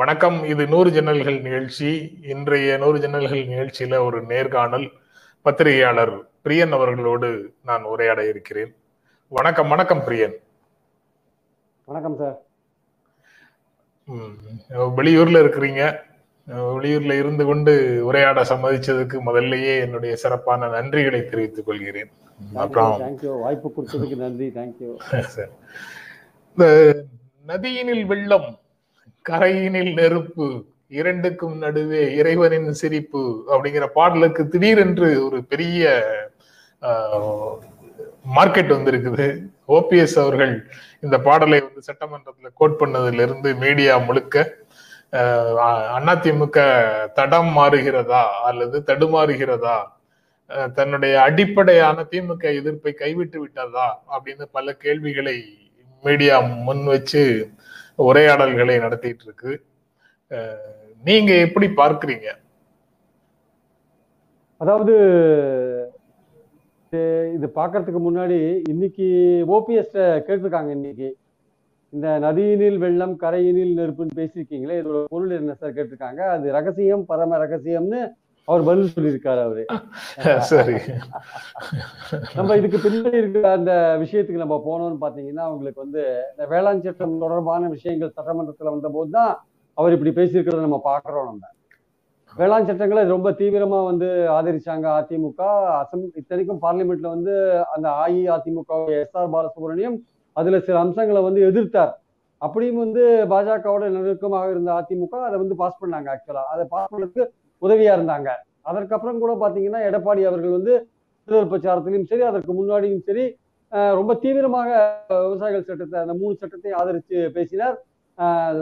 வணக்கம். இது நூறு ஜன்னல்கள் நிகழ்ச்சி. இன்றைய நூறு ஜன்னல்கள் நிகழ்ச்சியில ஒரு நேர்காணல் பத்திரிகையாளர் பிரியன் அவர்களோடு நான் உரையாட இருக்கிறேன். வணக்கம் வணக்கம் பிரியன். வணக்கம் சார். வெளியூர்ல இருக்கிறீங்க. வெளியூர்ல இருந்து கொண்டு உரையாட சம்மதிச்சதுக்கு முதல்லயே என்னுடைய சிறப்பான நன்றிகளை தெரிவித்துக் கொள்கிறேன். அப்புறம் வாய்ப்பு கொடுத்ததுக்கு நன்றி. தேங்க்யூ. இந்த நதியினில் வெள்ளம் கரையினில் நெருப்பு இரண்டுக்கும் நடுவே இறைவனின் சிரிப்பு அப்படிங்கிற பாடலுக்கு திடீரென்று ஒரு பெரிய மார்க்கெட் வந்திருக்குது. ஓபிஎஸ் அவர்கள் இந்த பாடலை வந்து சட்டமன்றத்தில் கோட் பண்ணதுல இருந்து மீடியா முழுக்க அதிமுக தடம் மாறுகிறதா அல்லது தடுமாறுகிறதா தன்னுடைய அடிப்படையான திமுக எதிர்ப்பை கைவிட்டு விட்டதா அப்படின்னு பல கேள்விகளை மீடியா முன் வச்சு உரையாடல்களை நடத்திட்டு இருக்கு நீங்க எப்படி பார்க்கறீங்க? அதாவது இது- இது பார்க்கறதுக்கு முன்னாடி இன்னைக்கு ஓபிஎஸ் கேட்டிருக்காங்க இன்னைக்கு. இந்த நதியினில் வெள்ளம் கரையினில் நெருப்புன்னு பேசியிருக்கீங்களே இதோட பொருள் என்ன சார் கேட்டிருக்காங்க? அது ரகசியம் பரம ரகசியம்னு அவர் பதில் சொல்லியிருக்காரு அவரு. சரி. நம்ம இதுக்கு பின்னாடி இருக்கிற அந்த விஷயத்துக்கு நம்ம போனோம்னு பாத்தீங்கன்னா அவங்களுக்கு வந்து இந்த வேளாண் சட்டம் தொடர்பான விஷயங்கள் சட்டமன்றத்துல வந்த போது தான் அவர் இப்படி பேசியிருக்கிறத நம்ம பார்க்கிறோம் நம்ம. வேளாண் சட்டங்களை ரொம்ப தீவிரமா வந்து ஆதரிச்சாங்க அதிமுக. அசம் இத்தனைக்கும் பார்லிமெண்ட்ல வந்து அந்த அஇஅதிமுக எஸ் ஆர் பாலசுப்ரமணியம் அதுல சில அம்சங்களை வந்து எதிர்த்தார். அப்படியும் வந்து பாஜகவோட நெருக்கமாக இருந்த அதிமுக அதை வந்து பாஸ் பண்ணாங்க ஆக்சுவலா அதை பாஸ் பண்ணதுக்கு உதவியா இருந்தாங்க. அதற்கப்புறம் கூட பாத்தீங்கன்னா எடப்பாடி அவர்கள் வந்து தேர்தல் பிரச்சாரத்திலையும் சரி அதற்கு முன்னாடியும் சரி அஹ் ரொம்ப தீவிரமாக விவசாயிகள் சட்டத்தை அந்த மூணு சட்டத்தையும் ஆதரித்து பேசினார்.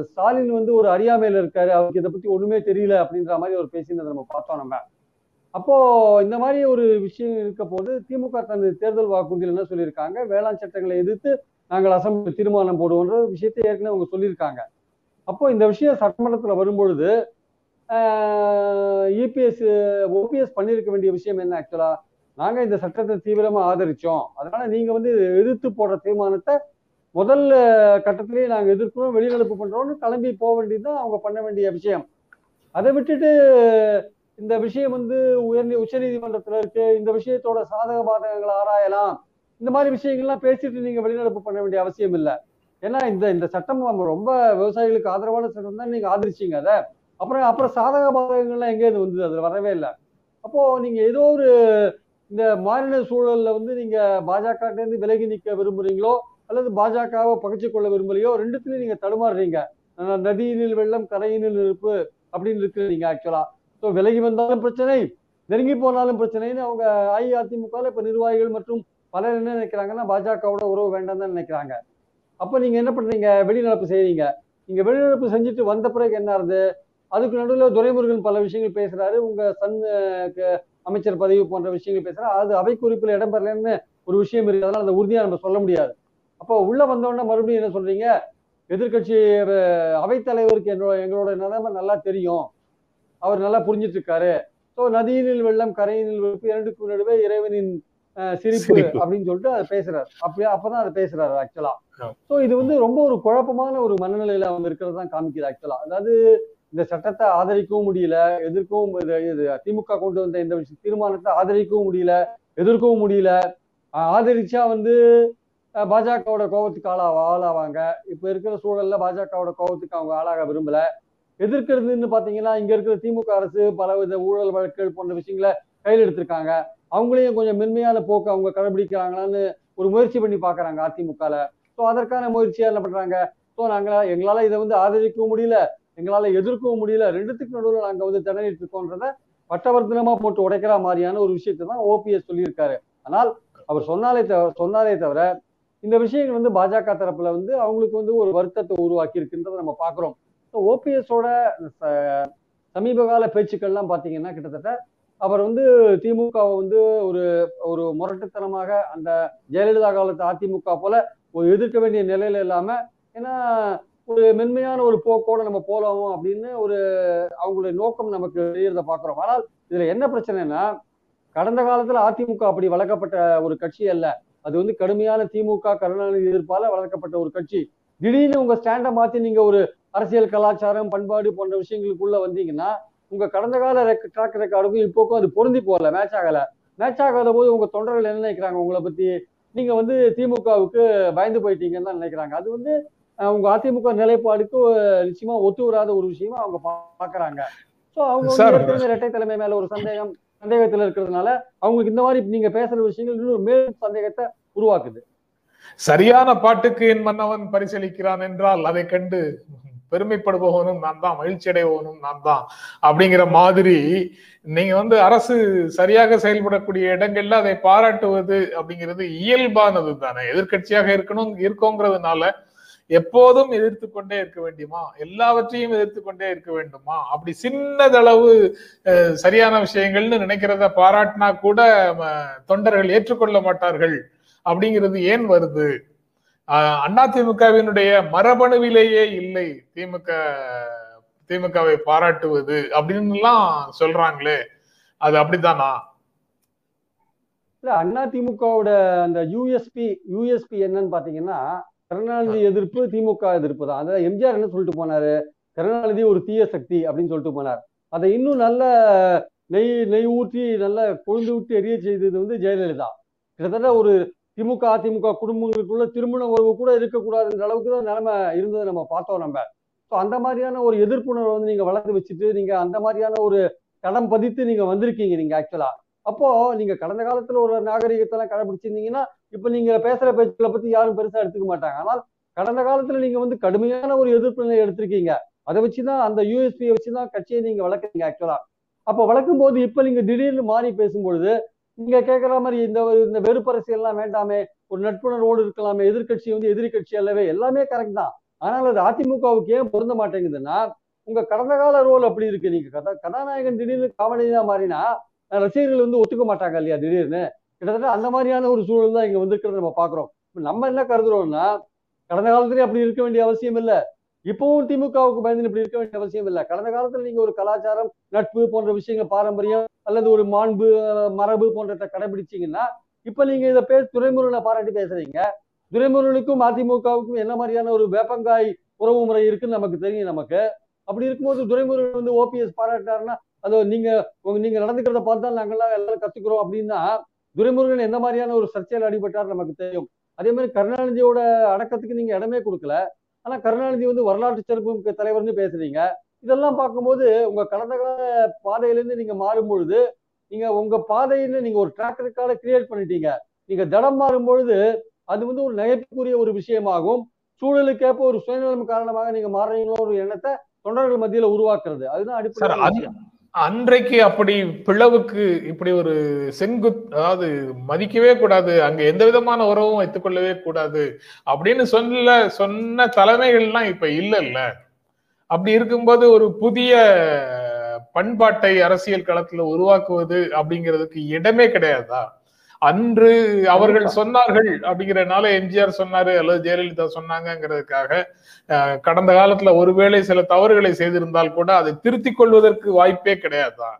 ஸ்டாலின் வந்து ஒரு அறியாமையில இருக்காரு. அவருக்கு இதை பத்தி ஒண்ணுமே தெரியல அப்படின்ற மாதிரி ஒரு பேசினதை நம்ம பார்த்தோம் நம்ம. அப்போ இந்த மாதிரி ஒரு விஷயம் இருக்க போது திமுக தனது தேர்தல் வாக்குறுதியில் என்ன சொல்லியிருக்காங்க? வேளாண் சட்டங்களை எதிர்த்து நாங்கள் அசம்பிளி தீர்மானம் போடுவோன்ற விஷயத்தை ஏற்கனவே அவங்க சொல்லியிருக்காங்க. அப்போ இந்த விஷயம் சட்டமன்றத்துல வரும்பொழுது இபிஎஸ் ஓபிஎஸ் பண்ணியிருக்க வேண்டிய விஷயம் என்ன ஆக்சுவலா நாங்கள் இந்த சட்டத்தை தீவிரமாக ஆதரிச்சோம். அதனால நீங்கள் வந்து எதிர்த்து போடுற தீர்மானத்தை முதல் கட்டத்திலேயே நாங்கள் எதிர்க்கிறோம் வெளிநடப்பு பண்ணுறோம்னு கிளம்பி போக வேண்டியதுதான் அவங்க பண்ண வேண்டிய விஷயம். அதை விட்டுட்டு இந்த விஷயம் வந்து உயர் உச்ச நீதிமன்றத்துல இருக்கு. இந்த விஷயத்தோட சாதக பாதகங்களை ஆராயலாம். இந்த மாதிரி விஷயங்கள்லாம் பேசிட்டு நீங்கள் வெளிநடப்பு பண்ண வேண்டிய அவசியம் இல்லை. ஏன்னா இந்த இந்த சட்டம் நம்ம ரொம்ப விவசாயிகளுக்கு ஆதரவான சட்டம் தான் நீங்கள் ஆதரிச்சீங்க அதை. அப்புறம் அப்புறம் சாதக பாதகங்கள்லாம் எங்கேயிருந்து வந்தது அதில் வரவே இல்லை. அப்போ நீங்க ஏதோ ஒரு இந்த மாநில சூழல்ல வந்து நீங்க பாஜக இருந்து விலகி நிற்க விரும்புறீங்களோ அல்லது பாஜகவை பகிர்ச்சி கொள்ள விரும்பலையோ ரெண்டுத்துலயும் நீங்க தடுமாறுறீங்க. நதியினில் வெள்ளம் கரையினில் இருப்பு அப்படின்னு இருக்கிறீங்க ஆக்சுவலா ஸோ விலகி வந்தாலும் பிரச்சனை நெருங்கி போனாலும் பிரச்சனைன்னு அவங்க அஇஅதிமுக இப்ப நிர்வாகிகள் மற்றும் பலர் என்ன நினைக்கிறாங்கன்னா பாஜகவோட உறவு வேண்டாம் தான் நினைக்கிறாங்க. அப்ப நீங்க என்ன பண்றீங்க? வெளிநடப்பு செய்றீங்க. நீங்க வெளிநடப்பு செஞ்சுட்டு வந்த பிறகு என்ன ஆகுது அதுக்கு நடுவில் துரைமுருகன் பல விஷயங்கள் பேசுறாரு. உங்க சன் அமைச்சர் பதவி போன்ற விஷயங்கள் பேசுறாரு. அது அவை குறிப்பில் இடம்பெறலன்னு ஒரு விஷயம் இருக்கு. அதனால அந்த உறுதியா நம்ம சொல்ல முடியாது. அப்போ உள்ள வந்தோடனே மறுபடியும் என்ன சொல்றீங்க? எதிர்கட்சி அவைத்தலைவருக்கு என்னோட எங்களோட நிலைமை நல்லா தெரியும். அவர் நல்லா புரிஞ்சிட்டு இருக்காரு ஸோ நதியினில் வெள்ளம் கரையினில் வெறுப்பு இரண்டுக்கும் நடுவே இறைவனின் சிரிப்பு. அப்படின்னு சொல்லிட்டு அதை பேசுறாரு. அப்படியே அப்பதான் அதை பேசுறாரு ஆக்சுவலா. ஸோ இது வந்து ரொம்ப ஒரு குழப்பமான ஒரு மனநிலையில அவங்க இருக்கிறது தான் காமிக்குது ஆக்சுவலா அதாவது இந்த சட்டத்தை ஆதரிக்கவும் முடியல எதிர்க்கவும் இது- திமுக கொண்டு வந்த இந்த விஷய- தீர்மானத்தை ஆதரிக்கவும் முடியல எதிர்க்கவும் முடியல. ஆதரிச்சா வந்து பாஜகவோட கோபத்துக்கு ஆளா ஆளாவாங்க. இப்ப இருக்கிற சூழல்ல பாஜகவோட கோபத்துக்கு அவங்க ஆளாக விரும்பல. எதிர்க்கிறதுன்னு பாத்தீங்கன்னா இங்க இருக்கிற திமுக அரசு பலவித ஊழல் வழக்குகள் போன்ற விஷயங்களை கையில் எடுத்திருக்காங்க. அவங்களையும் கொஞ்சம் மென்மையான போக்கு அவங்க கடைபிடிக்கிறாங்களான்னு ஒரு முயற்சி பண்ணி பாக்குறாங்க அதிமுகல. ஸோ அதற்கான முயற்சியா என்ன பண்றாங்க? ஸோ நாங்க எங்களால இதை வந்து ஆதரிக்கவும் முடியல. எங்களால் எதிர்க்கவும் முடியல. ரெண்டுத்துக்கு நடுவில் நாங்கள் வந்து திணறிட்டு இருக்கோன்றத பட்டவர்த்தனமா போட்டு உடைக்கிற மாதிரியான ஒரு விஷயத்தை தான் ஓபிஎஸ் சொல்லியிருக்காரு. ஆனால் அவர் சொன்னாலே தவிர சொன்னாலே தவிர இந்த விஷயங்கள் வந்து பாஜக தரப்புல வந்து அவங்களுக்கு வந்து ஒரு வருத்தத்தை உருவாக்கி இருக்குன்றதை நம்ம பாக்குறோம் ஓபிஎஸோட சமீப கால பேச்சுக்கள்லாம் பார்த்தீங்கன்னா கிட்டத்தட்ட அவர் வந்து திமுகவை வந்து ஒரு ஒரு முரட்டுத்தனமாக அந்த ஜெயலலிதா காலத்து அதிமுக போல ஒரு எதிர்க்க வேண்டிய நிலையில இல்லாம ஏன்னா ஒரு மென்மையான ஒரு போக்கோட நம்ம போலாமோ அப்படின்னு ஒரு அவங்களுடைய நோக்கம் நமக்கு தெரியறத பாக்குறோம் ஆனால் இதுல என்ன பிரச்சனைனா கடந்த காலத்துல அதிமுக அப்படி வளர்க்கப்பட்ட ஒரு கட்சி அல்ல. அது வந்து கடுமையான திமுக கருணாநிதி எதிர்ப்பால வளர்க்கப்பட்ட ஒரு கட்சி. திடீர்னு உங்க ஸ்டாண்டை மாத்தி நீங்க ஒரு அரசியல் கலாச்சாரம் பண்பாடு போன்ற விஷயங்களுக்குள்ள வந்தீங்கன்னா உங்க கடந்த கால ட்ராக் ரெக்கார்டுக்கும் இப்போக்கும் அது பொருந்தி போகல மேட்ச் ஆகல. மேட்ச் ஆகாத போது உங்க தொண்டர்கள் என்ன நினைக்கிறாங்க? உங்களை பத்தி நீங்க வந்து திமுகவுக்கு பயந்து போயிட்டீங்கன்னு தான் நினைக்கிறாங்க. அது வந்து அஹ், உங்க அதிமுக நிலைப்பாடுக்கு நிச்சயமா ஒத்து வராத ஒரு விஷயமா அவங்க பாக்குறாங்க. சோ அவங்க இரட்டை தலைமை மேல ஒரு சந்தேகம் சந்தேகத்துல இருக்கிறதுனால அவங்களுக்கு இந்த மாதிரி நீங்க பேசுற விஷயங்கள் இன்னொரு மேலும் சந்தேகத்தை உருவாக்குது. சரியான பாட்டுக்கு என் மன்னவன் பரிசளிக்கிறான் என்றால் அதை கண்டு பெருமைப்படுபவனும் நான் தான் மகிழ்ச்சி அடைபவனும் நான் தான் அப்படிங்கிற மாதிரி நீங்க வந்து அரசு சரியாக செயல்படக்கூடிய இடங்கள்ல அதை பாராட்டுவது அப்படிங்கிறது இயல்பானது தானே எதிர்க்கட்சியாக இருக்கணும் இருக்கோங்கிறதுனால எப்போதும் எதிர்த்து கொண்டே இருக்க வேண்டுமா எல்லாவற்றையும் எதிர்த்து கொண்டே இருக்க வேண்டுமா? அப்படி சின்னதளவு சரியான விஷயங்கள்னு நினைக்கிறத பாராட்டினா கூட தொண்டர்கள் ஏற்றுக்கொள்ள மாட்டார்கள். அப்படிங்கிறது ஏன் வருது? அதிமுகவினுடைய மரபணுவிலேயே இல்லை திமுக திமுகவை பாராட்டுவது அப்படின்னு எல்லாம் சொல்றாங்களே. அது அப்படித்தானா? இல்ல அண்ணா திமுகவோட அந்த யூஎஸ்பி யூஎஸ்பி என்னன்னு பாத்தீங்கன்னா கருணாநிதி எதிர்ப்பு திமுக எதிர்ப்பு தான். அதாவது எம்ஜிஆர் என்ன சொல்லிட்டு போனாரு? கருணாநிதி ஒரு தீய சக்தி அப்படின்னு சொல்லிட்டு போனார். அதை இன்னும் நல்ல நெய் நெய் ஊற்றி நல்ல கொழுந்து விட்டு எரிய செய்தது வந்து ஜெயலலிதா. கிட்டத்தட்ட ஒரு திமுக அதிமுக குடும்பங்களுக்குள்ள திருமண உறவு கூட இருக்கக்கூடாதுன்ற அளவுக்கு தான் நிலைமை இருந்ததை நம்ம பார்த்தோம் நம்ம. ஸோ அந்த மாதிரியான ஒரு எதிர்ப்புணர்வை வந்து நீங்க வளர்த்து வச்சுட்டு நீங்க அந்த மாதிரியான ஒரு தடம் பதித்து நீங்க வந்திருக்கீங்க நீங்க ஆக்சுவலா அப்போ நீங்க கடந்த காலத்துல ஒரு நாகரிகத்தெல்லாம் கடைபிடிச்சிருந்தீங்கன்னா இப்ப நீங்க பேசுற பேச்சுக்களை பத்தி யாரும் பெருசா எடுத்துக்க மாட்டாங்க. ஆனால் கடந்த காலத்துல நீங்க வந்து கடுமையான ஒரு எதிர்ப்பு நிலை எடுத்திருக்கீங்க. அதை வச்சுதான் அந்த யூஎஸ்பியை வச்சுதான் கட்சியை நீங்க வளர்க்குறீங்க ஆக்சுவலா அப்ப வளர்க்கும் போது இப்ப நீங்க திடீர்னு மாறி பேசும்பொழுது நீங்க கேட்கற மாதிரி இந்த ஒரு- இந்த வெறுப்பரசியல்லாம் வேண்டாமே ஒரு நட்புணர்வோடு இருக்கலாமே எதிர்க்கட்சி வந்து எதிர்கட்சி அல்லவே எல்லாமே கரெக்ட் தான். ஆனால் அது அதிமுகவுக்கு ஏன் பொருந்த மாட்டேங்குதுன்னா உங்க கடந்த கால ரோல் அப்படி இருக்கு. நீங்க கதா கதாநாயகன் திடீர்னு காமெடியா மாறினா ரசிகர்கள் வந்து ஒத்துக்க மாட்டாங்க இல்லையா திடீர்னு? கிட்டத்தட்ட அந்த மாதிரியான ஒரு சூழல் தான் இங்க வந்திருக்கிறத நம்ம பாக்குறோம் நம்ம என்ன கருதுறோம்னா கடந்த காலத்துலயும் அப்படி இருக்க வேண்டிய அவசியம் இல்ல. இப்பவும் திமுகவுக்கு பயந்து இப்படி இருக்க வேண்டிய அவசியம் இல்ல. கடந்த காலத்துல நீங்க ஒரு கலாச்சாரம் நட்பு போன்ற விஷயங்கள் பாரம்பரியம் அல்லது ஒரு மாண்பு மரபு போன்றதை கடைபிடிச்சீங்கன்னா இப்ப நீங்க இதை பே துறைமுருகனை பாராட்டி பேசுறீங்க. துறைமுருகனுக்கும் அதிமுகவுக்கும் என்ன மாதிரியான ஒரு வேப்பங்காய் உறவு முறை இருக்குன்னு நமக்கு தெரியும் நமக்கு. அப்படி இருக்கும்போது துரைமுருகன் வந்து ஓபிஎஸ் பாராட்டினாருன்னா அதோ நீங்க நீங்க நடந்துக்கிறத பார்த்தா நாங்கெல்லாம் எல்லாரும் கத்துக்கிறோம் அப்படின்னா துரைமுருகன் எந்த மாதிரியான ஒரு சர்ச்சையில் அடிபட்டார் நமக்கு தெரியும். அதே மாதிரி கருணாநிதியோட அடக்கத்துக்கு நீங்க இடமே கொடுக்கல. ஆனா கருணாநிதி வந்து வரலாற்று சிறப்பு தலைவர்னு பேசுறீங்க. இதெல்லாம் பார்க்கும்போது உங்க கடந்த கால பாதையிலேருந்து நீங்க மாறும் பொழுது நீங்க உங்க பாதையில நீங்க ஒரு ட்ராக் ரெக்கார்டை கிரியேட் பண்ணிட்டீங்க. நீங்க தடம் மாறும் பொழுது அது வந்து ஒரு நகைப்புக்குரிய ஒரு விஷயமாகும். சூழலுக்கேற்ப ஒரு சுயநலம் காரணமாக நீங்க மாறுறீங்களோ ஒரு எண்ணத்தை தொண்டர்கள் மத்தியில உருவாக்குறது. அதுதான் அடிப்படை அன்றைக்கு அப்படி பிளவுக்கு இப்படி ஒரு செங்குத் அதாவது மதிக்கவே கூடாது அங்க எந்த விதமான உறவும் வைத்துக்கொள்ளவே கூடாது அப்படின்னு சொல்ல சொன்ன தலைமைகள்லாம் இப்ப இல்லைல்ல. அப்படி இருக்கும்போது ஒரு புதிய பண்பாட்டை அரசியல் களத்துல உருவாக்குவது அப்படிங்கிறதுக்கு இடமே கிடையாதா? அன்று அவர்கள். சொன்னார்கள் அப்படிங்கறதுனால எம்ஜிஆர் சொன்னாரு அல்லது ஜெயலலிதா சொன்னாங்கங்கிறதுக்காக அஹ், கடந்த காலத்துல ஒருவேளை சில தவறுகளை செய்திருந்தால் கூட அதை திருத்திக் கொள்வதற்கு வாய்ப்பே கிடையாதா?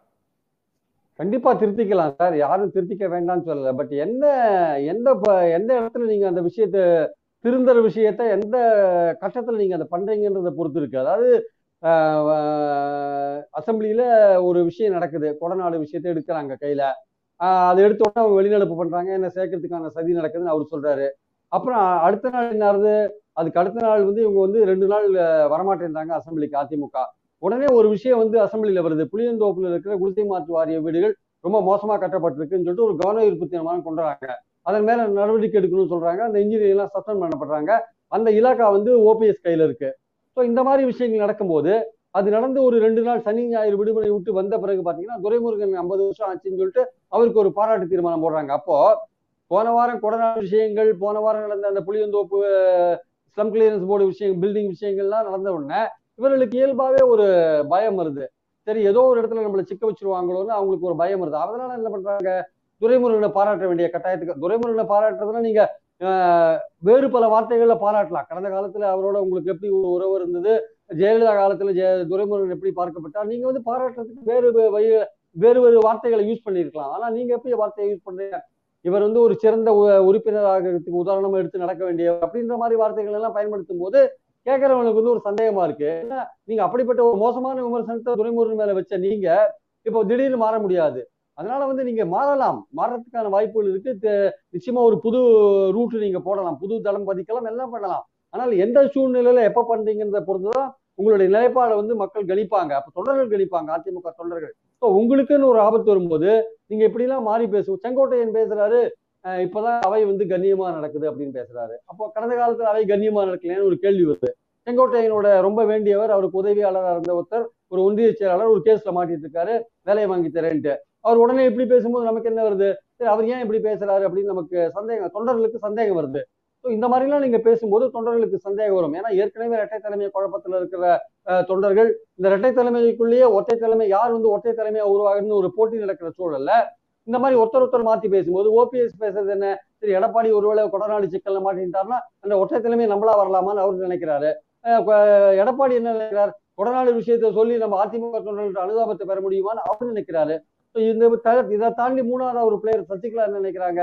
கண்டிப்பா திருத்திக்கலாம் சார். யாரும் திருத்திக்க வேண்டாம்னு சொல்லல. பட் என்ன எந்த எந்த இடத்துல நீங்க அந்த விஷயத்தை திருந்துற விஷயத்த எந்த கட்டத்துல நீங்க அதை பண்றீங்கன்றத பொறுத்து இருக்கு. அதாவது அசம்பிளியில ஒரு விஷயம் நடக்குது. கொடநாடு விஷயத்தை எடுக்கிறாங்க கையில. அதை எடுத்த உடனே அவங்க வெளிநடப்பு பண்றாங்க. என்ன சேர்க்கறதுக்கான சதி நடக்குதுன்னு அவர் சொல்றாரு. அப்புறம் அடுத்த நாள் என்ன அதுக்கு அடுத்த நாள் வந்து இவங்க வந்து ரெண்டு நாள் வரமாட்டேன்றாங்க அசம்பிளிக்கு அதிமுக. உடனே ஒரு விஷயம் வந்து அசம்பிளியில வருது. புளியந்தோப்புல இருக்கிற குடிசை மாற்று வாரிய வீடுகள் ரொம்ப மோசமா கட்டப்பட்டிருக்குன்னு சொல்லிட்டு ஒரு கவன ஈர்ப்பு தீர்மானம் கொண்டு வராங்க அதன் மேல நடவடிக்கை எடுக்கணும்னு சொல்றாங்க. அந்த இன்ஜினியர் எல்லாம் சஸ்பெண்ட் பண்ணப்படுறாங்க. அந்த இலாக்கா வந்து ஓபிஎஸ் கையில இருக்கு. ஸோ இந்த மாதிரி விஷயங்கள் நடக்கும்போது அது நடந்து ஒரு ரெண்டு நாள் சனி ஞாயிறு விடுமுறை விட்டு வந்த பிறகு பாத்தீங்கன்னா துரைமுருகன் ஐம்பது வருஷம் ஆச்சுன்னு சொல்லிட்டு அவருக்கு ஒரு பாராட்டு தீர்மானம் போடுறாங்க. அப்போ போன வாரம் கொடநாடு விஷயங்கள் போன வாரம் நடந்த அந்த புளியந்தோப்பு ஸ்லம் கிளியரன்ஸ் போர்டு விஷயம் பில்டிங் விஷயங்கள்லாம் நடந்த உடனே இவர்களுக்கு இயல்பாவே ஒரு பயம் வருது. சரி ஏதோ ஒரு இடத்துல நம்மளை சிக்க வச்சிருவாங்களோன்னு அவங்களுக்கு ஒரு பயம் வருது. அதனால என்ன பண்றாங்க? துரைமுருகனை பாராட்ட வேண்டிய கட்டாயத்துக்கு துரைமுருகனை பாராட்டுறதுன்னா நீங்க வேறு பல வார்த்தைகள்ல பாராட்டலாம். கடந்த காலத்துல அவரோட உங்களுக்கு எப்படி ஒரு உறவு இருந்தது? ஜெயலலிதா காலத்துல ஜெய துரைமுருகன் எப்படி பார்க்கப்பட்டார்? நீங்க வந்து பாராட்டுறதுக்கு வேறு வழி- வேறு வேறு வார்த்தைகளை யூஸ் பண்ணியிருக்கலாம். ஆனா நீங்க எப்படி வார்த்தையை யூஸ் பண்றீங்க? இவர் வந்து ஒரு சிறந்த உறுப்பினராகிறதுக்கு உதாரணமா எடுத்து நடக்க வேண்டிய அப்படின்ற மாதிரி வார்த்தைகள் எல்லாம் பயன்படுத்தும் போது கேட்கறவனுக்கு வந்து ஒரு சந்தேகமா இருக்கு. நீங்க அப்படிப்பட்ட ஒரு மோசமான விமர்சனத்தை துரைமுருகன் மேல வச்ச நீங்க இப்போ திடீர்னு மாற முடியாது. அதனால வந்து நீங்க மாறலாம். மாறதுக்கான வாய்ப்புகள் இருக்கு. நிச்சயமா ஒரு புது ரூட் நீங்க போடலாம். புது தளம் பதிக்கலாம். எல்லாம் பண்ணலாம். ஆனால் எந்த சூழ்நிலையில எப்ப பண்றீங்கன்றத பொறுத்துதான் உங்களுடைய நிலைப்பாடை வந்து மக்கள் கணிப்பாங்க. அப்ப தொண்டர்கள் கணிப்பாங்க அதிமுக தொண்டர்கள். ஸோ உங்களுக்குன்னு ஒரு ஆபத்து வரும்போது நீங்க இப்படிலாம் மாறி பேசுவோம் செங்கோட்டையன் பேசுறாரு இப்பதான் அவை வந்து கண்ணியமா நடக்குது அப்படின்னு பேசுறாரு. அப்போ கடந்த காலத்துல அவை கண்ணியமா நடக்கலைன்னு ஒரு கேள்வி வருது. செங்கோட்டையனோட ரொம்ப வேண்டியவர் அவருக்கு உதவியாளராக இருந்த ஒருத்தர் ஒரு ஒன்றிய செயலாளர் ஒரு கேஸ்ல மாட்டிட்டு இருக்காரு வேலையை வாங்கி தரேன்ட்டு. அவர் உடனே இப்படி பேசும்போது நமக்கு என்ன வருது? சரி அவர் ஏன் இப்படி பேசுறாரு அப்படின்னு நமக்கு சந்தேகம் தொண்டர்களுக்கு சந்தேகம் வருது. ஸோ இந்த மாதிரிலாம் நீங்க பேசும்போது தொண்டர்களுக்கு சந்தேகம் வரும். ஏன்னா ஏற்கனவே இரட்டை தலைமை குழப்பத்துல இருக்கிற அஹ், தொண்டர்கள் இந்த இரட்டை தலைமைக்குள்ளேயே ஒற்றை தலைமை யார் வந்து ஒற்றை தலைமையா உருவாகுதுன்னு ஒரு போட்டி நடக்கிற சூழல்ல இந்த மாதிரி ஒருத்தர் ஒருத்தர் மாத்தி பேசும்போது ஓபிஎஸ் பேசுறது என்ன? சரி எடப்பாடி ஒருவேளை கொடநாடு சிக்கல்ல மாட்டிட்டாருன்னா அந்த ஒற்றை தலைமை நம்மளா வரலாமான்னு அவர் நினைக்கிறாரு. அஹ், எடப்பாடி என்ன நினைக்கிறார்? கொடநாடு விஷயத்தை சொல்லி நம்ம அதிமுக தொண்டர்கள் அனுதாபத்தை பெற முடியுமான்னு அவர் நினைக்கிறாரு. ஸோ இந்த இதை தாண்டி மூணாவது ஒரு பிளேயர் சசிகலா என்ன நினைக்கிறாங்க?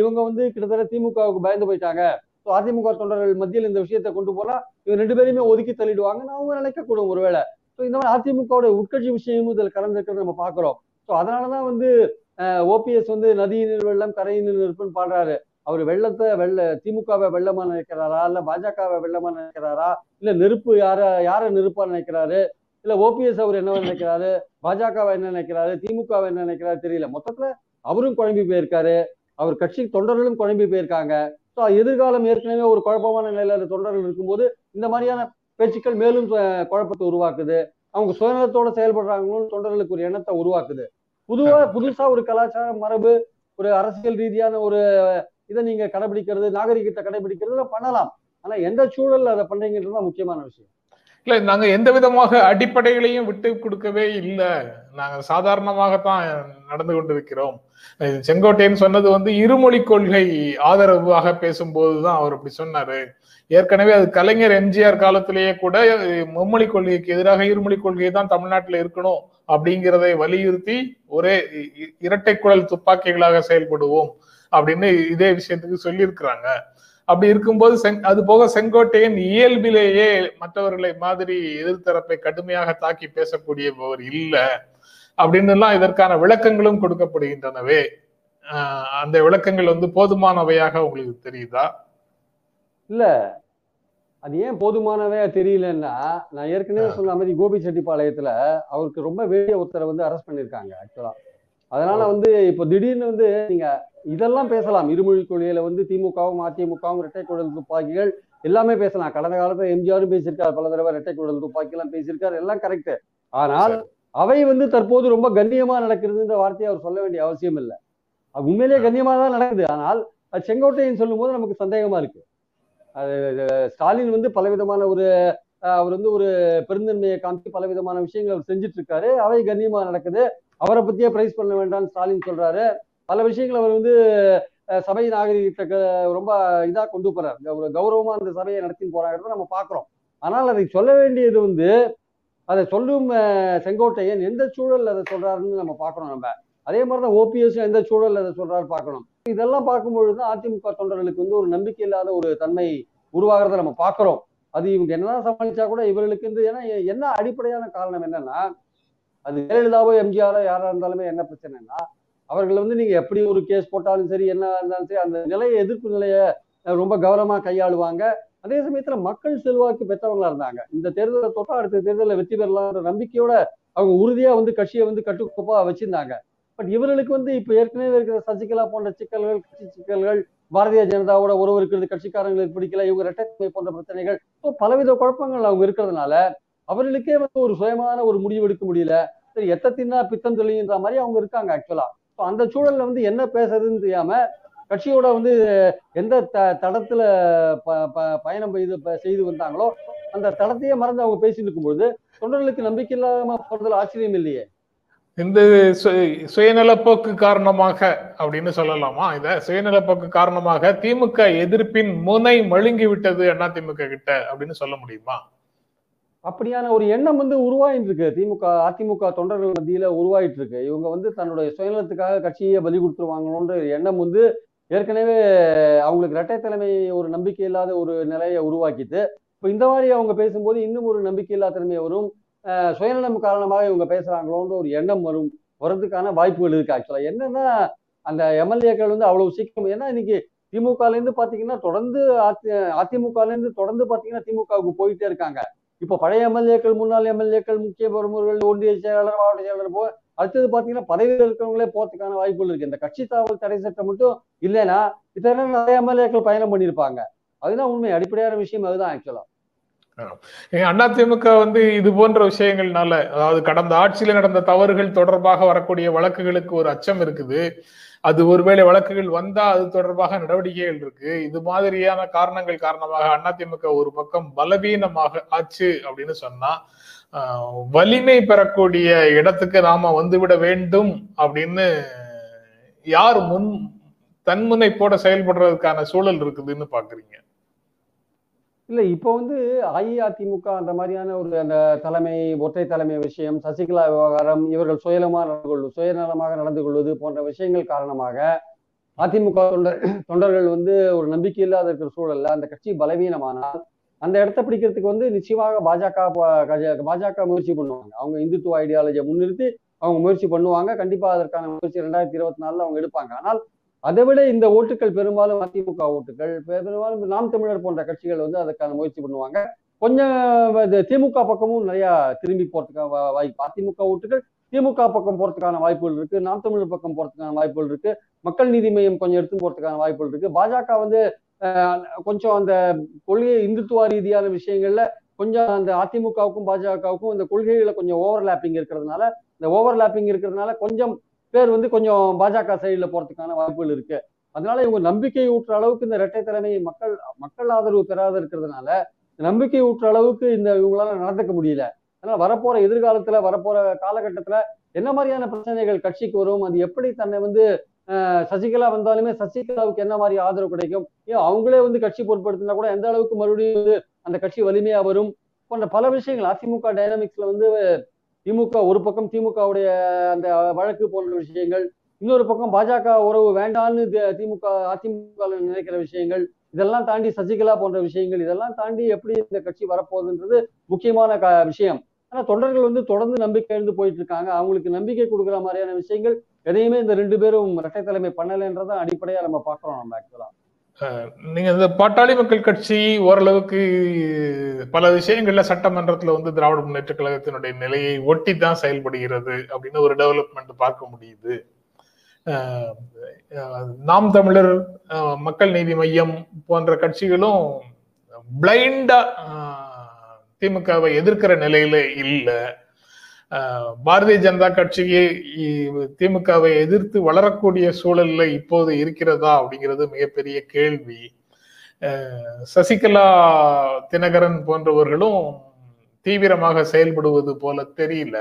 இவங்க வந்து கிட்டத்தட்ட திமுகவுக்கு பயந்து போயிட்டாங்க. ஸோ அதிமுக தொண்டர்கள் மத்தியில் இந்த விஷயத்தை கொண்டு போனா இவங்க ரெண்டு பேருமே ஒதுக்கி தள்ளிடுவாங்கன்னு அவங்க நினைக்கக்கூடும் ஒருவேளை. ஸோ இந்த மாதிரி அதிமுகவோட உட்கட்சி விஷயமும் இதில் கலந்துருக்கிறது நம்ம பார்க்குறோம். ஸோ அதனாலதான் வந்து ஓபிஎஸ் வந்து நதியினர் வெள்ளம் கரையினர் நெருப்புன்னு பாடுறாரு. அவர் வெள்ளத்தை வெள்ள திமுகவை வெள்ளமா நினைக்கிறாரா? இல்ல பாஜகவை வெள்ளமா நினைக்கிறாரா? இல்ல நெருப்பு யார யார நெருப்பா நினைக்கிறாரு? இல்ல ஓபிஎஸ் அவர் என்ன நினைக்கிறாரு? பாஜகவை என்ன நினைக்கிறாரு? திமுகவை என்ன நினைக்கிறாரு தெரியல. மொத்தத்துல அவரும் குழம்பி போயிருக்காரு. அவர் கட்சி தொண்டர்களும் குழம்பி போயிருக்காங்க. ஸோ எதிர்காலம் ஏற்கனவே ஒரு குழப்பமான நிலையில தொண்டர்கள் இருக்கும்போது இந்த மாதிரியான பேச்சுக்கள் மேலும் குழப்பத்தை உருவாக்குது. அவங்க சுயநலத்தோட செயல்படுறாங்களோன்னு தொண்டர்களுக்கு ஒரு எண்ணத்தை உருவாக்குது. புதுவா புதுசா ஒரு கலாச்சார மரபு ஒரு அரசியல் ரீதியான ஒரு இதை நீங்க கடைபிடிக்கிறது நாகரிகத்தை கடைபிடிக்கிறது பண்ணலாம். ஆனா எந்த சூழல்ல அதை பண்றீங்கிறது தான் முக்கியமான விஷயம். இல்ல நாங்க எந்த விதமாக அடிப்படைகளையும் விட்டு கொடுக்கவே இல்லை. நாங்கள் சாதாரணமாகத்தான் நடந்து கொண்டிருக்கிறோம். செங்கோட்டையன் சொன்னது வந்து இருமொழி கொள்கை ஆதரவாக பேசும்போதுதான் அவர் அப்படி சொன்னாரு. ஏற்கனவே அது கலைஞர் எம்ஜிஆர் காலத்திலேயே கூட மும்மொழி கொள்கைக்கு எதிராக இருமொழி கொள்கை தான் தமிழ்நாட்டில் இருக்கணும் அப்படிங்கிறதை வலியுறுத்தி ஒரே இ- இ- இரட்டை குழல் துப்பாக்கிகளாக செயல்படுவோம் அப்படின்னு இதே விஷயத்துக்கு சொல்லியிருக்கிறாங்க. அப்படி இருக்கும்போது செங் அது போக செங்கோட்டையன் இயல்பிலேயே மற்றவர்களை மாதிரி எதிர்த்தரப்பை கடுமையாக தாக்கி பேசக்கூடியவர் இல்லை. அப்படின்னு எல்லாம் இதற்கான விளக்கங்களும் கொடுக்கப்படுகின்றனவே. அந்த விளக்கங்கள் வந்து போதுமானவையாக உங்களுக்கு தெரியுதா? இல்ல. அது ஏன் போதுமானவே தெரியலன்னா நான் ஏற்கனவே. சொன்ன மாதிரி கோபிச்செட்டிப்பாளையத்துல அவருக்கு ரொம்ப வேண்டிய ஒருத்தரை வந்து அரெஸ்ட் பண்ணிருக்காங்க ஆக்சுவலா அதனால வந்து இப்போ திடீர்னு வந்து நீங்க இதெல்லாம் பேசலாம். இருமொழி கொள்கையில வந்து திமுகவும் அதிமுகவும் இரட்டை குழல் துப்பாக்கிகள் எல்லாமே பேசலாம். கடந்த காலத்துல எம்ஜிஆரும் பேசியிருக்காரு பல தடவை இரட்டை குழல் துப்பாக்கி எல்லாம் பேசியிருக்காரு. எல்லாம் கரெக்ட் ஆனால் அவை வந்து தற்போது ரொம்ப கண்ணியமா நடக்கிறதுன்ற வார்த்தையை அவர் சொல்ல வேண்டிய அவசியம் இல்லை. அது உண்மையிலேயே கண்ணியமா தான் நடக்குது. ஆனால் அது செங்கோட்டையன் சொல்லும்போது நமக்கு சந்தேகமா இருக்கு. அது ஸ்டாலின் வந்து பலவிதமான ஒரு அவர் வந்து ஒரு பெருந்தன்மையை காமிச்சு பலவிதமான விஷயங்கள் அவர் செஞ்சுட்டு இருக்காரு அவை கண்ணியமா நடக்குது. அவரை பத்தியே பிரைஸ் பண்ண வேண்டாம்னு ஸ்டாலின் சொல்றாரு. பல விஷயங்கள் அவர் வந்து சபை நாகரிகத்தை ரொம்ப இதா கொண்டு போறாரு. ஒரு கௌரவமா அந்த சபையை நடத்தின்னு போறாங்கிறத நம்ம பார்க்கிறோம். ஆனால் அதை சொல்ல வேண்டியது வந்து அதை சொல்லும் செங்கோட்டையன் எந்த சூழல்ல அதை சொல்றாருன்னு நம்ம பார்க்கணும் நம்ம. அதே மாதிரி தான் ஓபிஎஸ் எந்த சூழல்ல அதை சொல்றாரு பார்க்கணும். இதெல்லாம் பார்க்கும்பொழுது தான் அதிமுக தொண்டர்களுக்கு வந்து ஒரு நம்பிக்கை இல்லாத ஒரு தன்மை உருவாகிறத நம்ம பார்க்கிறோம். அது இவங்க என்னதான் சமாளிச்சா கூட இவர்களுக்கு வந்து ஏன்னா என்ன அடிப்படையான காரணம் என்னன்னா அது ஜெயலலிதாவோ எம்ஜிஆரோ யாரா இருந்தாலுமே என்ன பிரச்சனைனா அவர்கள் வந்து நீங்க எப்படி ஒரு கேஸ் போட்டாலும் சரி என்ன இருந்தாலும் சரி அந்த நிலையை எதிர்ப்பு நிலையை ரொம்ப கவனமா கையாளுவாங்க. அதே சமயத்துல மக்கள் செல்வாக்கு பெற்றவங்களா இருந்தாங்க. இந்த தேர்தலை தொட்டா அடுத்த தேர்தலில் வெற்றி பெறலாம்ன்ற நம்பிக்கையோட அவங்க உறுதியா வந்து கட்சியை வந்து கட்டுக்கோப்பா வச்சிருந்தாங்க. பட் இவர்களுக்கு வந்து இப்ப ஏற்கனவே இருக்கிற சசிகலா போன்ற சிக்கல்கள் கட்சி சிக்கல்கள் பாரதிய ஜனதாவோட உறவு இருக்கிறது கட்சிக்காரங்களுக்கு பிடிக்கல இவங்க இரட்டை போன்ற பிரச்சனைகள் ஸோ பலவித குழப்பங்கள் அவங்க இருக்கிறதுனால அவர்களுக்கே வந்து ஒரு சுயமான ஒரு முடிவு எடுக்க முடியல. சரி எத்த தின்னா பித்தம் தெளின்ற மாதிரி அவங்க இருக்காங்க ஆக்சுவலா ஸோ அந்த சூழல்ல வந்து என்ன பேசுறதுன்னு தெரியாம கட்சியோட வந்து எந்த த தடத்துல ப ப பயணம் செய்து ப- செய்து வந்தாங்களோ அந்த தடத்தையே மறந்து அவங்க பேசிட்டு இருக்கும்பொழுது தொண்டர்களுக்கு நம்பிக்கை இல்லாம போறதுல ஆச்சரியம் இல்லையே? இந்த சுயநலப்போக்கு காரணமாக அப்படின்னு சொல்லலாமா? இத சுயநலப்போக்கு காரணமாக திமுக எதிர்ப்பின் முனை மழுங்கி விட்டது அதிமுக கிட்ட அப்படின்னு சொல்ல முடியுமா? அப்படியான ஒரு எண்ணம் வந்து உருவாயிட்டு இருக்கு திமுக அதிமுக தொண்டர்கள் மத்தியில உருவாயிட்டு இருக்கு இவங்க வந்து தன்னுடைய சுயநலத்துக்காக கட்சியை பலி கொடுத்துருவாங்களோன்ற எண்ணம் வந்து ஏற்கனவே அவங்களுக்கு இரட்டை தலைமை ஒரு நம்பிக்கை இல்லாத ஒரு நிலையை உருவாக்கிட்டு இப்போ இந்த மாதிரி அவங்க பேசும்போது இன்னும் ஒரு நம்பிக்கை இல்லாத தன்மை வரும். சுயநலம் காரணமாக இவங்க பேசுறாங்களோன்ற ஒரு எண்ணம் வரும் வரதுக்கான வாய்ப்புகள் இருக்கு ஆக்சுவலா என்னன்னா அந்த எம்எல்ஏக்கள் வந்து அவ்வளவு சீக்கிரம் ஏன்னா இன்னைக்கு திமுகலேருந்து பார்த்தீங்கன்னா தொடர்ந்து அதி அதிமுகலேருந்து தொடர்ந்து பார்த்தீங்கன்னா திமுகவுக்கு போயிட்டே இருக்காங்க. இப்போ பழைய எம்எல்ஏக்கள் முன்னாள் எம்எல்ஏக்கள் முக்கிய பிரமுகர்கள் ஒன்றிய செயலாளர் மாவட்ட செயலாளர் போ அடுத்தது பாத்தீங்கன்னா பதவியில் இருக்கிறவங்களே போறதுக்கான வாய்ப்புகள் இருக்கு. இந்த கட்சி தாவல் தடை சட்டம் மட்டும் இல்லைன்னா இதெல்லாம் நிறைய எம்எல்ஏக்கள் பயணம் பண்ணியிருப்பாங்க. அதுதான் உண்மை. அடிப்படையான விஷயம் அதுதான் ஆக்சுவலா அதிமுக வந்து இது போன்ற விஷயங்கள்னால அதாவது கடந்த ஆட்சியில நடந்த தவறுகள் தொடர்பாக வரக்கூடிய வழக்குகளுக்கு ஒரு அச்சம் இருக்குது. அது ஒருவேளை வழக்குகள் வந்தா அது தொடர்பாக நடவடிக்கைகள் இருக்கு. இது மாதிரியான காரணங்கள் காரணமாக அதிமுக ஒரு பக்கம் பலவீனமாக ஆச்சு அப்படின்னு சொன்னா வலிமை பெறக்கூடிய இடத்துக்கு நாம வந்துவிட வேண்டும் அப்படின்னு யார் முன் தன்முனைப்போட செயல்படுறதுக்கான சூழல் இருக்குதுன்னு பாக்குறீங்க? இல்ல இப்போ வந்து அஇஅதிமுக அந்த மாதிரியான ஒரு அந்த தலைமை ஒற்றை தலைமை விஷயம் சசிகலா விவகாரம் இவர்கள் சுயநலமாக நடந்து கொள்வது சுயநலமாக நடந்து கொள்வது போன்ற விஷயங்கள் காரணமாக அதிமுக தொண்டர் தொண்டர்கள் வந்து ஒரு நம்பிக்கை இல்லாத இருக்கிற சூழல்ல அந்த கட்சி பலவீனமானால் அந்த இடத்த பிடிக்கிறதுக்கு வந்து நிச்சயமாக பாஜக பாஜக முயற்சி பண்ணுவாங்க. அவங்க இந்துத்துவ ஐடியாலஜியை முன்னிறுத்தி அவங்க முயற்சி பண்ணுவாங்க. கண்டிப்பா அதற்கான முயற்சி ரெண்டாயிரத்தி இருபத்தி நாலுல அவங்க எடுப்பாங்க. ஆனால் அதை விட இந்த ஓட்டுகள் பெரும்பாலும் அதிமுக ஓட்டுகள் பெரும்பாலும் நாம் தமிழர் போன்ற கட்சிகள் வந்து அதற்கான முயற்சி பண்ணுவாங்க. கொஞ்சம் திமுக பக்கமும் நிறைய திரும்பி போறதுக்கு வாய்ப்பு. அதிமுக ஓட்டுகள் திமுக பக்கம் போறதுக்கான வாய்ப்புகள் இருக்கு. நாம் தமிழர் பக்கம் போறதுக்கான வாய்ப்புகள் இருக்கு. மக்கள் நீதி மையம் கொஞ்சம் எடுத்து போறதுக்கான வாய்ப்புகள் இருக்கு. பாஜக வந்து கொஞ்சம் அந்த கொள்கை இந்துத்துவ ரீதியான விஷயங்கள்ல கொஞ்சம் அந்த அதிமுகவுக்கும் பாஜகவுக்கும் இந்த கொள்கைகளை கொஞ்சம் ஓவர்லாப்பிங் இருக்கிறதுனால இந்த ஓவர்லாப்பிங் இருக்கிறதுனால கொஞ்சம் பேர் வந்து கொஞ்சம் பாஜக சைடில் போறதுக்கான வாய்ப்புகள் இருக்கு. அதனால இவங்க நம்பிக்கை ஊற்ற அளவுக்கு இந்த இரட்டை தலைமை மக்கள் மக்கள் ஆதரவு பெறாத இருக்கிறதுனால நம்பிக்கை ஊற்ற அளவுக்கு இந்த இவங்களால நடந்துக்க முடியல. அதனால வரப்போற எதிர்காலத்துல வரப்போற காலகட்டத்துல என்ன மாதிரியான பிரச்சனைகள் கட்சிக்கு வரும் அது எப்படி தன்னை வந்து சசிகலா வந்தாலுமே சசிகலாவுக்கு என்ன மாதிரி ஆதரவு கிடைக்கும்? ஏன் அவங்களே வந்து கட்சி பொருட்படுத்தினா கூட எந்த அளவுக்கு மறுபடியும் வந்து அந்த கட்சி வலிமையா வரும்? போன்ற பல விஷயங்கள். அதிமுக டைனாமிக்ஸ்ல வந்து திமுக ஒரு பக்கம் திமுகவுடைய அந்த வழக்கு போன்ற விஷயங்கள். இன்னொரு பக்கம் பாஜக உறவு வேண்டான்னு திமுக அதிமுக நினைக்கிற விஷயங்கள். இதெல்லாம் தாண்டி சசிகலா போன்ற விஷயங்கள். இதெல்லாம் தாண்டி எப்படி இந்த கட்சி வரப்போகுதுன்றது முக்கியமான விஷயம். ஆனா தொண்டர்கள் வந்து தொடர்ந்து நம்பிக்கை எழுந்து போயிட்டு இருக்காங்க. அவங்களுக்கு நம்பிக்கை கொடுக்குற மாதிரியான விஷயங்கள் எதையுமே இந்த ரெண்டு பேரும் இரட்டை தலைமை பண்ணலைன்றதான் அடிப்படையா நம்ம பாக்குறோம் நம்ம ஆக்சுவலா நீங்க இந்த பாட்டாளி மக்கள் கட்சி ஓரளவுக்கு பல விஷயங்கள்ல சட்டமன்றத்துல வந்து திராவிட முன்னேற்ற கழகத்தினுடைய நிலையை ஒட்டி தான் செயல்படுகிறது அப்படின்னு ஒரு டெவலப்மெண்ட் பார்க்க முடியுது. நாம் தமிழர் மக்கள் நீதி மையம் போன்ற கட்சிகளும் பிளைண்டா திமுகவை எதிர்க்கிற நிலையில இல்லை. பாரதிய ஜனதா கட்சியை திமுகவை எதிர்த்து வளரக்கூடிய சூழல்ல இப்போது இருக்கிறதா அப்படிங்கிறது மிகப்பெரிய கேள்வி. சசிகலா தினகரன் போன்றவர்களும் தீவிரமாக செயல்படுவது போல தெரியல.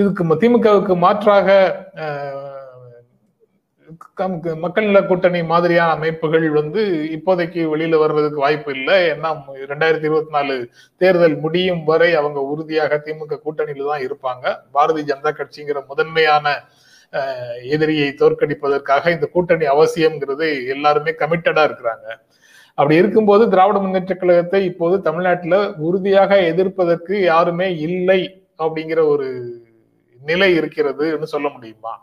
இதுக்கு திமுகவுக்கு மாற்றாக மக்கள் நில கூட்டணி மாதிரியான அமைப்புகள் வந்து இப்போதைக்கு வெளியில வர்றதுக்கு வாய்ப்பு இல்லை. ஏன்னா ரெண்டாயிரத்தி இருபத்தி நாலு தேர்தல் முடியும் வரை அவங்க உறுதியாக திமுக கூட்டணியில தான் இருப்பாங்க. பாரதிய ஜனதா கட்சிங்கிற முதன்மையான எதிரியை தோற்கடிப்பதற்காக இந்த கூட்டணி அவசியம்ங்கிறது எல்லாருமே கமிட்டடா இருக்கிறாங்க. அப்படி இருக்கும்போது திராவிட முன்னேற்ற கழகத்தை இப்போது தமிழ்நாட்டில் உறுதியாக எதிர்ப்பதற்கு யாருமே இல்லை அப்படிங்கிற ஒரு நிலை இருக்கிறதுன்னு சொல்ல முடியுமா?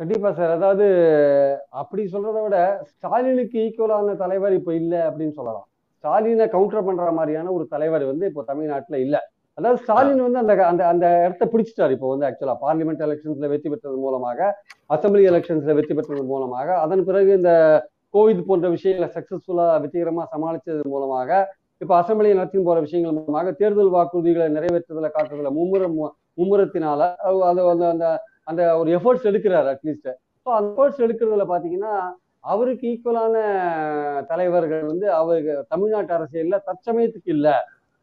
கண்டிப்பா சார். அதாவது அப்படி சொல்றதை விட ஸ்டாலினுக்கு ஈக்குவலான தலைவர் இப்ப இல்லை அப்படின்னு சொல்லலாம். ஸ்டாலினை கவுண்டர் பண்ற மாதிரியான ஒரு தலைவர் வந்து இப்போ தமிழ்நாட்டுல இல்ல. அதாவது ஸ்டாலின் வந்து அந்த அந்த அந்த இடத்த பிடிச்சிட்டார் இப்போ வந்து ஆக்சுவலா பார்லிமெண்ட் எலெக்ஷன்ஸ்ல வெற்றி பெற்றது மூலமாக அசம்பிளி எலெக்ஷன்ஸ்ல வெற்றி பெற்றது மூலமாக அதன் பிறகு இந்த கோவிட் போன்ற விஷயங்களை சக்சஸ்ஃபுல்லா வெற்றிகரமா சமாளிச்சது மூலமாக இப்போ அசம்பிளி நடத்தி போற விஷயங்கள் மூலமாக தேர்தல் வாக்குறுதிகளை நிறைவேற்றுதல காட்டுறதுல மும்முரம் மும்முரத்தினால அது அந்த அந்த அந்த ஒரு எஃபர்ட்ஸ் எடுக்கிறாரு அட்லீஸ்ட் ஸோ அந்த எஃபர்ட்ஸ் எடுக்கிறதுல பார்த்தீங்கன்னா அவருக்கு ஈக்குவலான தலைவர்கள் வந்து அவருக்கு தமிழ்நாட்டு அரசியல்ல தற்சமயத்துக்கு இல்லை.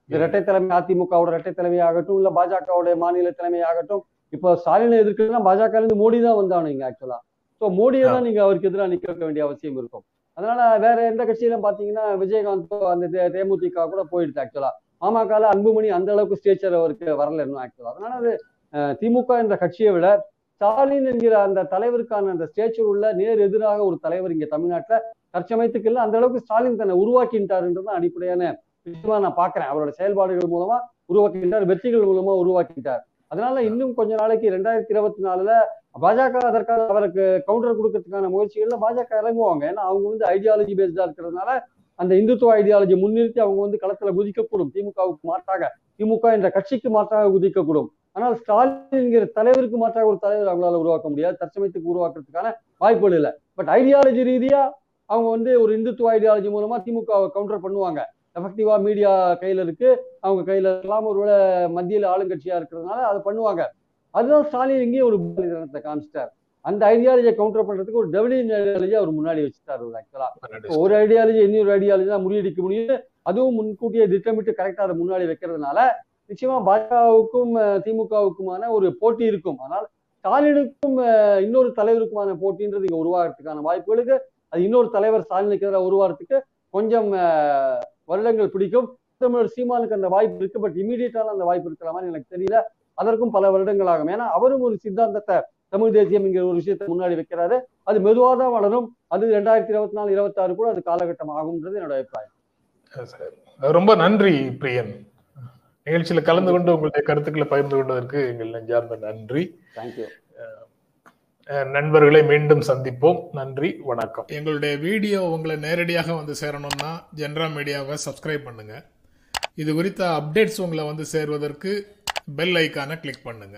இரட்டை தலைமை அதிமுகவோட இரட்டை தலைமை ஆகட்டும் இல்ல பாஜகவுடைய மாநில தலைமை ஆகட்டும் இப்போ ஸ்டாலினை எதிர்க்கிறதுனா பாஜக இருந்து மோடி தான் வந்தானுங்க ஆக்சுவலா ஸோ மோடியை தான் நீங்க அவருக்கு எதிராக நிக்க வைக்க வேண்டிய அவசியம் இருக்கும். அதனால வேற எந்த கட்சியிலும் பாத்தீங்கன்னா விஜயகாந்த் அந்த தேமுதிக கூட போயிடுது ஆக்சுவலா பாமகல அன்புமணி அந்த அளவுக்கு ஸ்டேச்சர் அவருக்கு வரல இன்னும் ஆக்சுவலா அதனால அது திமுக என்ற கட்சியை விட ஸ்டாலின் என்கிற அந்த தலைவருக்கான அந்த ஸ்டேச்சர் உள்ள நேர் எதிராக ஒரு தலைவர் இங்க தமிழ்நாட்டுல தற்சமயத்துக்கு இல்லை அந்த அளவுக்கு ஸ்டாலின் தன்னை உருவாக்கிட்டாருன்றது தான் அடிப்படையான விஷயமா நான் பாக்குறேன். அவரோட செயல்பாடுகள் மூலமா உருவாக்கிட்டார் வெற்றிகள் மூலமா உருவாக்கிட்டார் அதனால இன்னும் கொஞ்ச நாளைக்கு ரெண்டாயிரத்தி இருபத்தி நாலுல பாஜக அதற்காக அவருக்கு கவுண்டர் கொடுக்கறதுக்கான முயற்சிகள்ல பாஜக இறங்குவாங்க. ஏன்னா அவங்க வந்து ஐடியாலஜி பேஸ்டா இருக்கிறதுனால அந்த இந்துத்துவ ஐடியாலஜி முன்னிறுத்தி அவங்க வந்து களத்துல குதிக்கக்கூடும். திமுகவுக்கு மாற்றாக திமுக என்ற கட்சிக்கு மாற்றாக குதிக்கக்கூடும். ஆனால் ஸ்டாலின் என்கிற தலைவருக்கு மாற்றாக ஒரு தலைவர் அவங்களால உருவாக்க முடியாது. தற்சமயத்துக்கு உருவாக்குறதுக்கான வாய்ப்புகள் இல்லை. பட் ஐடியாலஜி ரீதியா அவங்க வந்து ஒரு இந்துத்துவ ஐடியாலஜி மூலமா திமுகவை கவுண்டர் பண்ணுவாங்க. எஃபெக்டிவா மீடியா கையில இருக்கு. அவங்க கையில எல்லாம் ஒருவேளை மத்தியில ஆளுங்கட்சியா இருக்கிறதுனால அதை பண்ணுவாங்க. அதுதான் ஸ்டாலின் இங்கேயே ஒரு காமிச்சிட்டார். அந்த ஐடியாலஜியை கவுண்டர் பண்றதுக்கு ஒரு டெவலிங் ஐடியாலஜி அவர் முன்னாடி வச்சுட்டாரு ஆக்சுவலா ஒரு ஐடியாலஜி இன்னொரு ஐடியாலஜி தான் முறியடிக்க முடியும் அதுவும் முன்கூட்டியே திட்டமிட்டு கரெக்டா அதை முன்னாடி வைக்கிறதுனால நிச்சயமா பாஜகவுக்கும் திமுகவுக்குமான ஒரு போட்டி இருக்கும். ஆனால் ஸ்டாலினுக்கும் இன்னொரு தலைவருக்குமான போட்டின்றது இங்க உருவாகிறதுக்கான வாய்ப்புகளுக்கு அது இன்னொரு தலைவர் ஸ்டாலினுக்கு எதிராக உருவாகிறதுக்கு கொஞ்சம் வருடங்கள் பிடிக்கும். தமிழர் சீமானுக்கு அந்த வாய்ப்பு இருக்கு. பட் இமீடியட்டான அந்த வாய்ப்பு இருக்கிற மாதிரி எனக்கு தெரியல. அதற்கும் பல வருடங்கள் ஆகும். ஏன்னா அவரும் ஒரு சித்தாந்தத்தை தமிழ் தேசியம் என்கிற ஒரு விஷயத்தை முன்னாடி வைக்கிறாரு. அது மெதுவாக தான் வளரும். அது ரெண்டாயிரத்தி இருபத்தி நாலு இருபத்தி ஆறு கூட அது காலகட்டம் ஆகும்ன்றது என்னோட அபிப்பிராயம். சார் ரொம்ப நன்றி பிரியன். நிகழ்ச்சியில கலந்து கொண்டு உங்களுடைய கருத்துக்களை பகிர்ந்து கொண்டதற்கு எங்கள் நெஞ்சார்ந்த நன்றி. தேங்க்யூ நண்பர்களை மீண்டும் சந்திப்போம். நன்றி வணக்கம். எங்களுடைய வீடியோ உங்களை நேரடியாக வந்து சேரணும்னா ஜென்ரா மீடியாவை சப்ஸ்கிரைப் பண்ணுங்க. இது குறித்த அப்டேட்ஸ் உங்களை வந்து சேர்வதற்கு பெல் ஐக்கானை கிளிக் பண்ணுங்க.